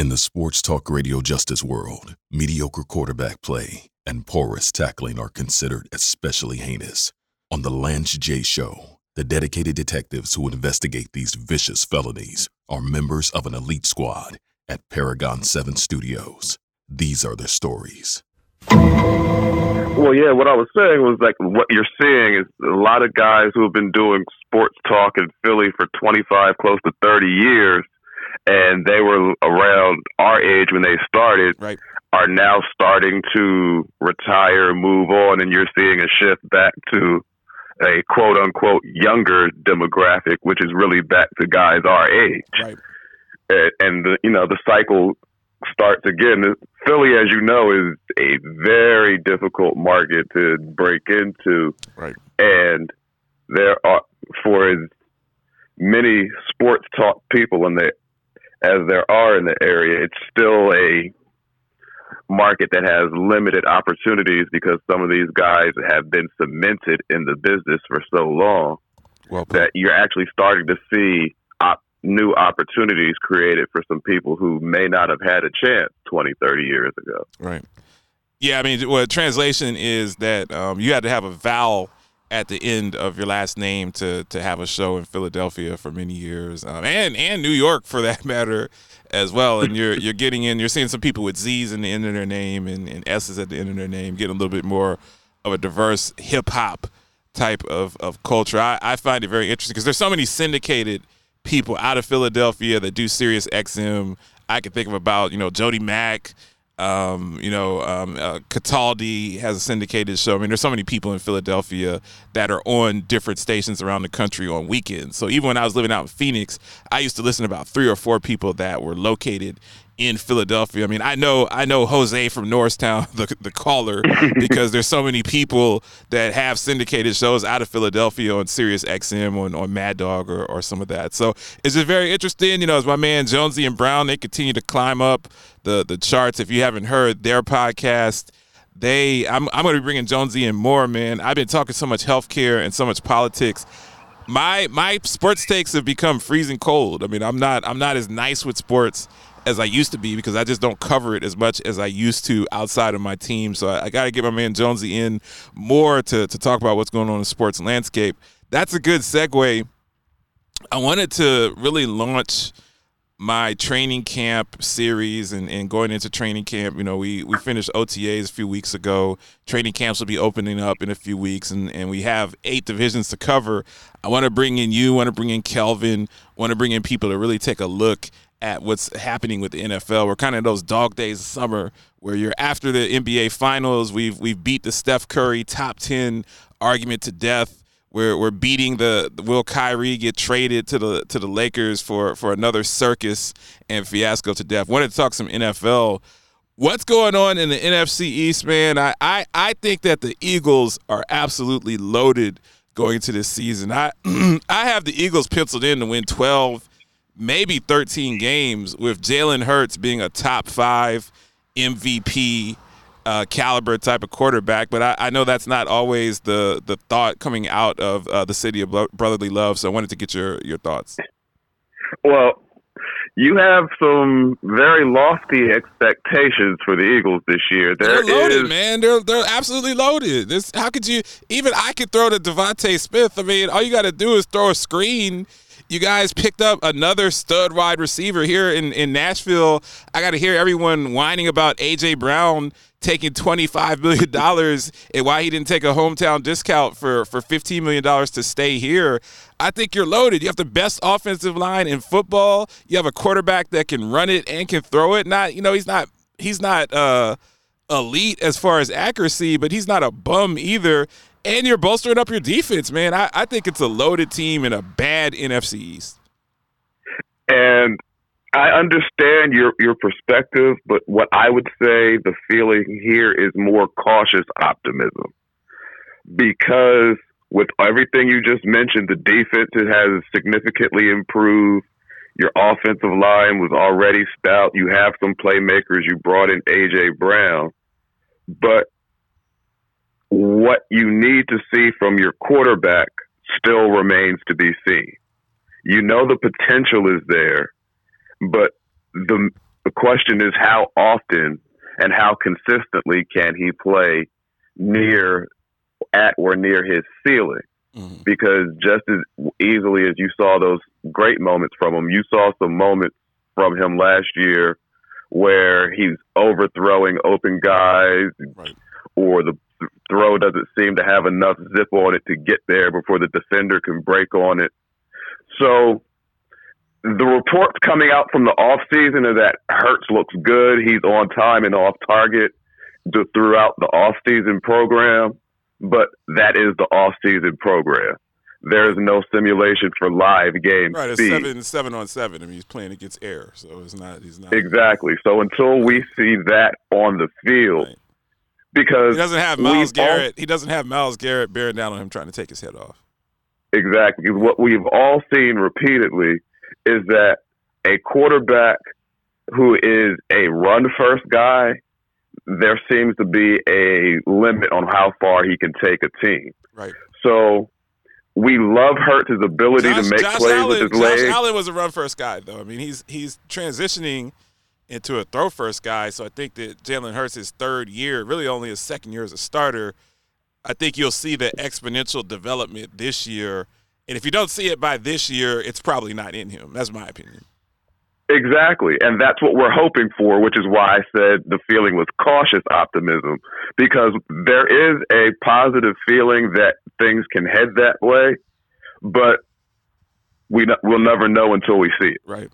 In the sports talk radio justice world, mediocre quarterback play and porous tackling are considered especially heinous. On The Lance J. Show, the dedicated detectives who investigate these vicious felonies are members of an elite squad at Paragon 7 Studios. These are their stories. Well, yeah, what I was saying was like what you're seeing is a lot of guys who have been doing sports talk in Philly for 25, close to 30 years, and they were around our age when they started, Right. are now starting to retire, move on, and you're seeing a shift back to a quote unquote younger demographic, which is really back to guys our age. Right. And, and the, you know, the cycle starts again. Philly, as you know, is a very difficult market to break into. Right. And there are, for as many sports talk people in the, as there are in the area, it's still a market that has limited opportunities because some of these guys have been cemented in the business for so long Well that you're actually starting to see op- new opportunities created for some people who may not have had a chance 20, 30 years ago. Right. Yeah, I mean, well, translation is that um, you had to have a vowel at the end of your last name to to have a show in Philadelphia for many years, um, and and New York for that matter as well. And you're you're getting in, you're seeing some people with Z's in the end of their name and, and S's at the end of their name, getting a little bit more of a diverse hip hop type of, of culture. I, I find it very interesting because there's so many syndicated people out of Philadelphia that do Sirius XM. I can think of about, you know, Jody Mack, um, you know, um, uh, Cataldi has a syndicated show. I mean, there's so many people in Philadelphia that are on different stations around the country on weekends. So even when I was living out in Phoenix, I used to listen to about three or four people that were located in Philadelphia. I mean, I know I know Jose from Norristown, the the caller, because there's so many people that have syndicated shows out of Philadelphia on Sirius XM on, on Mad Dog or, or some of that. So it's just very interesting. You know, as my man Jonesy and Brown, they continue to climb up the the charts. If you haven't heard their podcast, they I'm I'm going to be bringing Jonesy in more, man. I've been talking so much healthcare and so much politics. My my sports takes have become freezing cold. I mean, I'm not I'm not as nice with sports as I used to be because I just don't cover it as much as I used to outside of my team. So I, I got to get my man Jonesy in more to to talk about what's going on in the sports landscape. That's a good segue. I wanted to really launch my training camp series and, and going into training camp, you know, we, we finished OTAs a few weeks ago. Training camps will be opening up in a few weeks and, and we have eight divisions to cover. I want to bring in you, want to bring in Kelvin, want to bring in people to really take a look at what's happening with the NFL. We're kind of those dog days of summer where you're after the NBA finals. We've we've beat the Steph Curry top ten argument to death. We're we're beating the will Kyrie get traded to the to the Lakers for for another circus and fiasco to death. Wanted to talk some NFL. What's going on in the NFC East, man? I, I, I think that the Eagles are absolutely loaded going into this season. I I have the Eagles penciled in to win 12, maybe 13 games with Jalen Hurts being a top five MVP uh, caliber type of quarterback. But I, I know that's not always the the thought coming out of uh, the city of brotherly love. So I wanted to get your your thoughts. Well, you have some very lofty expectations for the Eagles this year. There they're loaded, is, man. They're they're absolutely loaded. This how could you even I could throw to DeVonta Smith. I mean, all you got to do is throw a screen. You guys picked up another stud wide receiver here in, in Nashville. I got to hear everyone whining about AJ Brown taking $25 million and why he didn't take a hometown discount for, for $15 million to stay here. I think you're loaded. You have the best offensive line in football. You have a quarterback that can run it and can throw it. Not, you know, he's not he's not uh, elite as far as accuracy, but he's not a bum either. And you're bolstering up your defense, man. I, I think it's a loaded team in a bad NFC East. And I understand your your perspective, but what I would say the feeling here is more cautious optimism. Because with everything you just mentioned, the defense has significantly improved. Your offensive line was already stout. You have some playmakers. You brought in AJ Brown. But what you need to see from your quarterback still remains to be seen. You know the potential is there, but the the question is how often and how consistently can he play near at or near his ceiling? Mm-hmm. Because just as easily as you saw those great moments from him, you saw some moments from him last year where he's overthrowing open guys right. or the throw doesn't seem to have enough zip on it to get there before the defender can break on it. So the reports coming out from the off season are that Hurts looks good. He's on time and off target throughout the off season program, but that is the off season program. There is no simulation for live game right, speed. It's seven seven on seven. I mean, he's playing against air, so it's not. He's not exactly. So until we see that on the field, right. Because he doesn't have Myles Garrett, all, he doesn't have Myles Garrett bearing down on him trying to take his head off. Exactly. What we've all seen repeatedly is that a quarterback who is a run first guy, there seems to be a limit on how far he can take a team. Right. So we love Hurts' ability Josh, to make Josh plays Allen, with his Josh legs. Allen was a run first guy, though. I mean, he's he's transitioning into a throw first guy. So I think that Jalen Hurts' his third year, really only his second year as a starter. I think you'll see the exponential development this year and if you don't see it by this year, it's probably not in him. That's my opinion. Exactly. And that's what we're hoping for, which is why I said the feeling was cautious optimism, because there is a positive feeling that things can head that way, but we we'll never know until we see it. Right.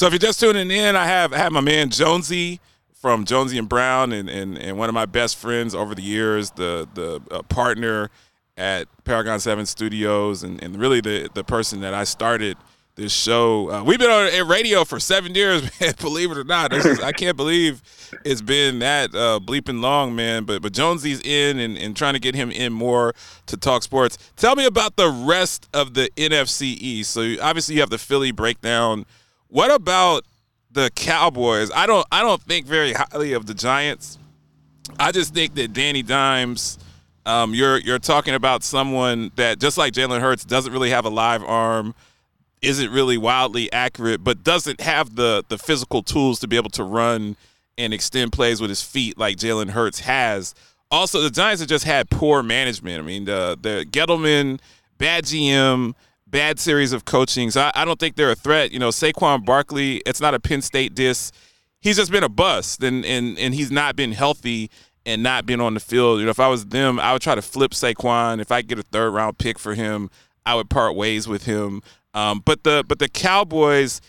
So if you're just tuning in, I have I have my man Jonesy from Jonesy and Brown, and, and, and one of my best friends over the years, the the uh, partner at Paragon 7 Studios and, and really the, the person that I started this show. Uh, we've been on a radio for seven years, man, believe it or not. Is, I can't believe it's been that uh, bleeping long, man. But but Jonesy's in and, and trying to get him in more to talk sports. Tell me about the rest of the NFC East. So obviously you have the Philly breakdown. What about the Cowboys? I don't I don't think very highly of the Giants. I just think that Danny Dimes – um, you're you're talking about someone that just like Jalen Hurts doesn't really have a live arm, isn't really wildly accurate, but doesn't have the the physical tools to be able to run and extend plays with his feet like Jalen Hurts has. Also, the Giants have just had poor management. I mean, the the Gettleman, bad GM, bad series of coaching. So I, I don't think they're a threat. You know, Saquon Barkley, it's not a Penn State diss. He's just been a bust, and and and he's not been healthy and not being on the field. You know, if I was them, I would try to flip Saquon. If I get a third round pick for him, I would part ways with him. Um, but the but the Cowboys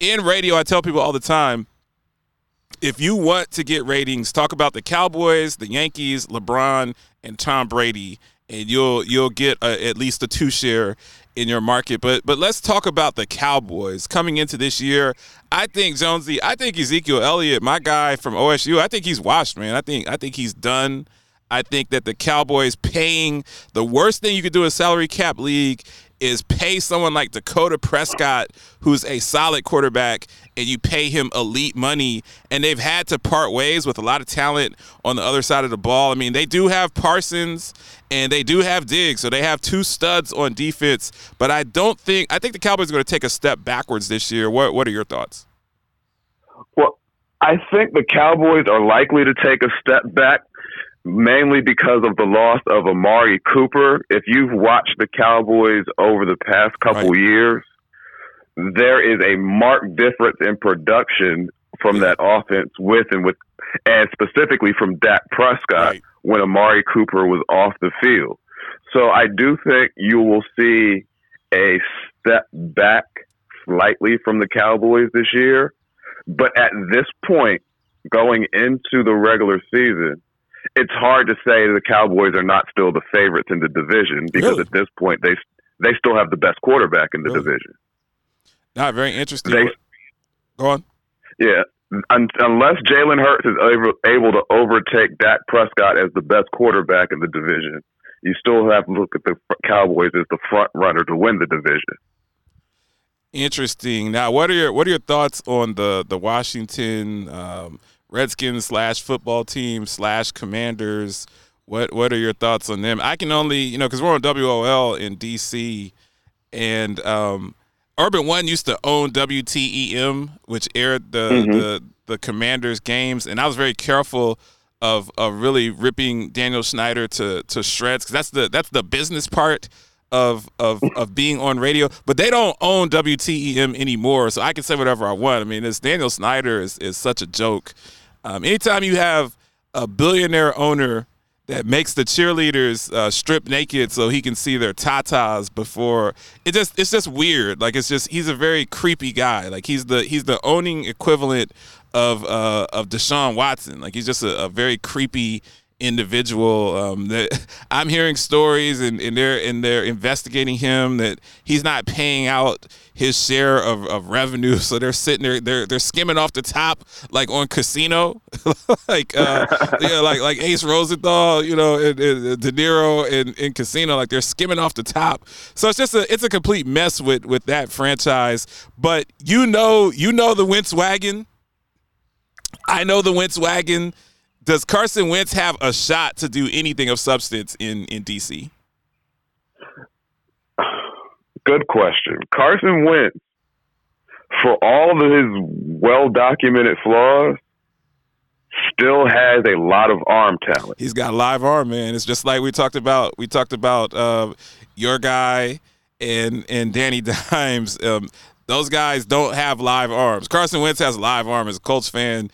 in radio, I tell people all the time, if you want to get ratings, talk about the Cowboys, the Yankees, LeBron, and Tom Brady, and you'll you'll get a, at least a two share in your market. But but let's talk about the Cowboys coming into this year. I think Jonesy, I think Ezekiel Elliott, my guy from OSU, I think he's washed, man. I think I think he's done. I think that the Cowboys paying the worst thing you could do a salary cap league is pay someone like Dakota Prescott, who's a solid quarterback, and you pay him elite money. And they've had to part ways with a lot of talent on the other side of the ball. I mean, they do have Parsons and they do have Diggs, so they have two studs on defense. But I don't think I think the Cowboys are going to take a step backwards this year. What What are your thoughts? Well, I think the Cowboys are likely to take a step back mainly because of the loss of Amari Cooper. If you've watched the Cowboys over the past couple right. years, there is a marked difference in production from that offense with and with, and specifically from Dak Prescott right. when Amari Cooper was off the field. So I do think you will see a step back slightly from the Cowboys this year. But at this point, going into the regular season, it's hard to say the Cowboys are not still the favorites in the division because really? at this point they they still have the best quarterback in the really? division. Not very interesting. They, Go on. Yeah, Un- unless Jalen Hurts is able, able to overtake Dak Prescott as the best quarterback in the division, you still have to look at the Cowboys as the front runner to win the division. Interesting. Now, what are your what are your thoughts on the the Washington um, Redskins slash football team slash Commanders. What what are your thoughts on them? I can only you know because we're on WOL in DC, and um, Urban One used to own WTEM, which aired the mm-hmm. the the Commanders games, and I was very careful of of really ripping Daniel Snyder to to shreds because that's the that's the business part of of of being on radio. But they don't own WTEM anymore, so I can say whatever I want. I mean, this Daniel Snyder is is such a joke. Um, anytime you have a billionaire owner that makes the cheerleaders uh, strip naked so he can see their tatas before it just it's just weird. Like it's just he's a very creepy guy. Like he's the he's the owning equivalent of uh, of Deshaun Watson. Like he's just a, a very creepy individual. Um, that I'm hearing stories, and, and they're and they're investigating him that he's not paying out his share of, of revenue. So they're sitting there, they're they're skimming off the top, like on Casino, like uh, yeah, like like Ace Rosenthal, you know, and, and De Niro in, in Casino, like they're skimming off the top. So it's just a it's a complete mess with with that franchise. But you know, you know the Wentz wagon. I know the Wentz wagon does Carson Wentz have a shot to do anything of substance in in DC? Good question. Carson Wentz, for all of his well documented flaws, still has a lot of arm talent. He's got live arm, man. It's just like we talked about. We talked about uh, your guy and and Danny Dimes. Um, those guys don't have live arms. Carson Wentz has live arm as a Colts fan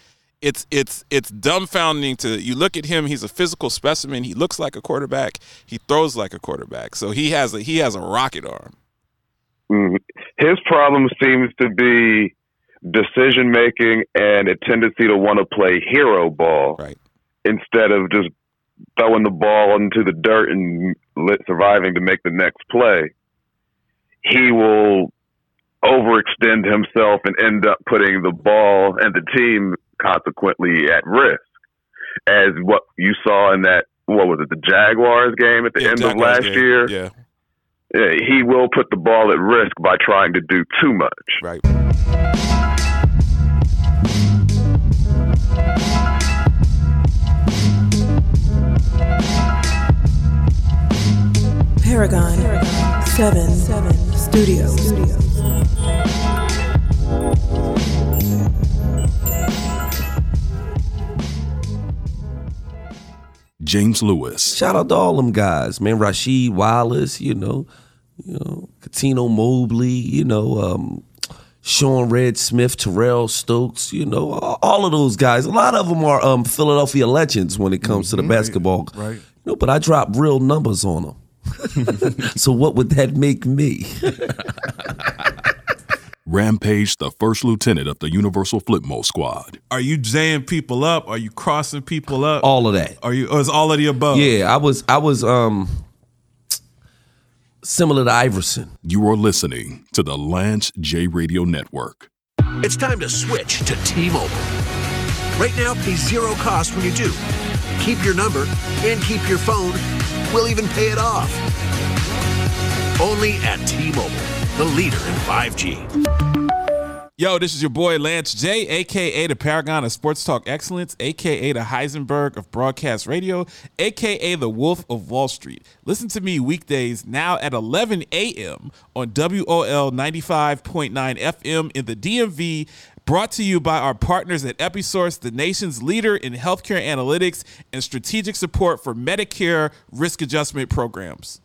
it's it's it's dumbfounding to you look at him he's a physical specimen. He looks like a quarterback. He throws like a quarterback. So he has a he has a rocket arm. Mm-hmm. his problem seems to be decision making and a tendency to want to play hero ball right. instead of just throwing the ball into the dirt and surviving to make the next play. He will overextend himself and end up putting the ball and the team consequently at risk, as what you saw in that what was it the Jaguars game at the yeah, end Jaguars of last game. year. Yeah. yeah, he will put the ball at risk by trying to do too much. Right. Paragon, Paragon. 7, 7 Studios. Studios. James Lewis. Shout out to all them guys, man. Rasheed Wallace, you know, you know, Cuttino Mobley, you know, um, Sean Red Smith, Terrell Stokes, you know, all of those guys. A lot of them are um, Philadelphia legends when it comes mm-hmm. to the mm-hmm. basketball. Right. You know, but I drop real numbers on them. so what would that make me? Rampage, the first lieutenant of the Universal Flipmo Squad. Are you jaying people up? Are you crossing people up? All of that. Are you? Or is all of the above? Yeah, I was. I was um similar to Iverson. You are listening to the Lance J Radio Network. It's time to switch to T-Mobile. Right now, pay zero cost when you do. Keep your number and keep your phone. We'll even pay it off. Only at T-Mobile the leader in 5G. Yo, this is your boy Lance J, aka the Paragon of Sports Talk Excellence, aka the Heisenberg of Broadcast Radio, aka the Wolf of Wall Street. Listen to me weekdays now at 11 a.m. on WOL 95.9 FM in the DMV. Brought to you by our partners at Episource, the nation's leader in healthcare analytics and strategic support for Medicare risk adjustment programs.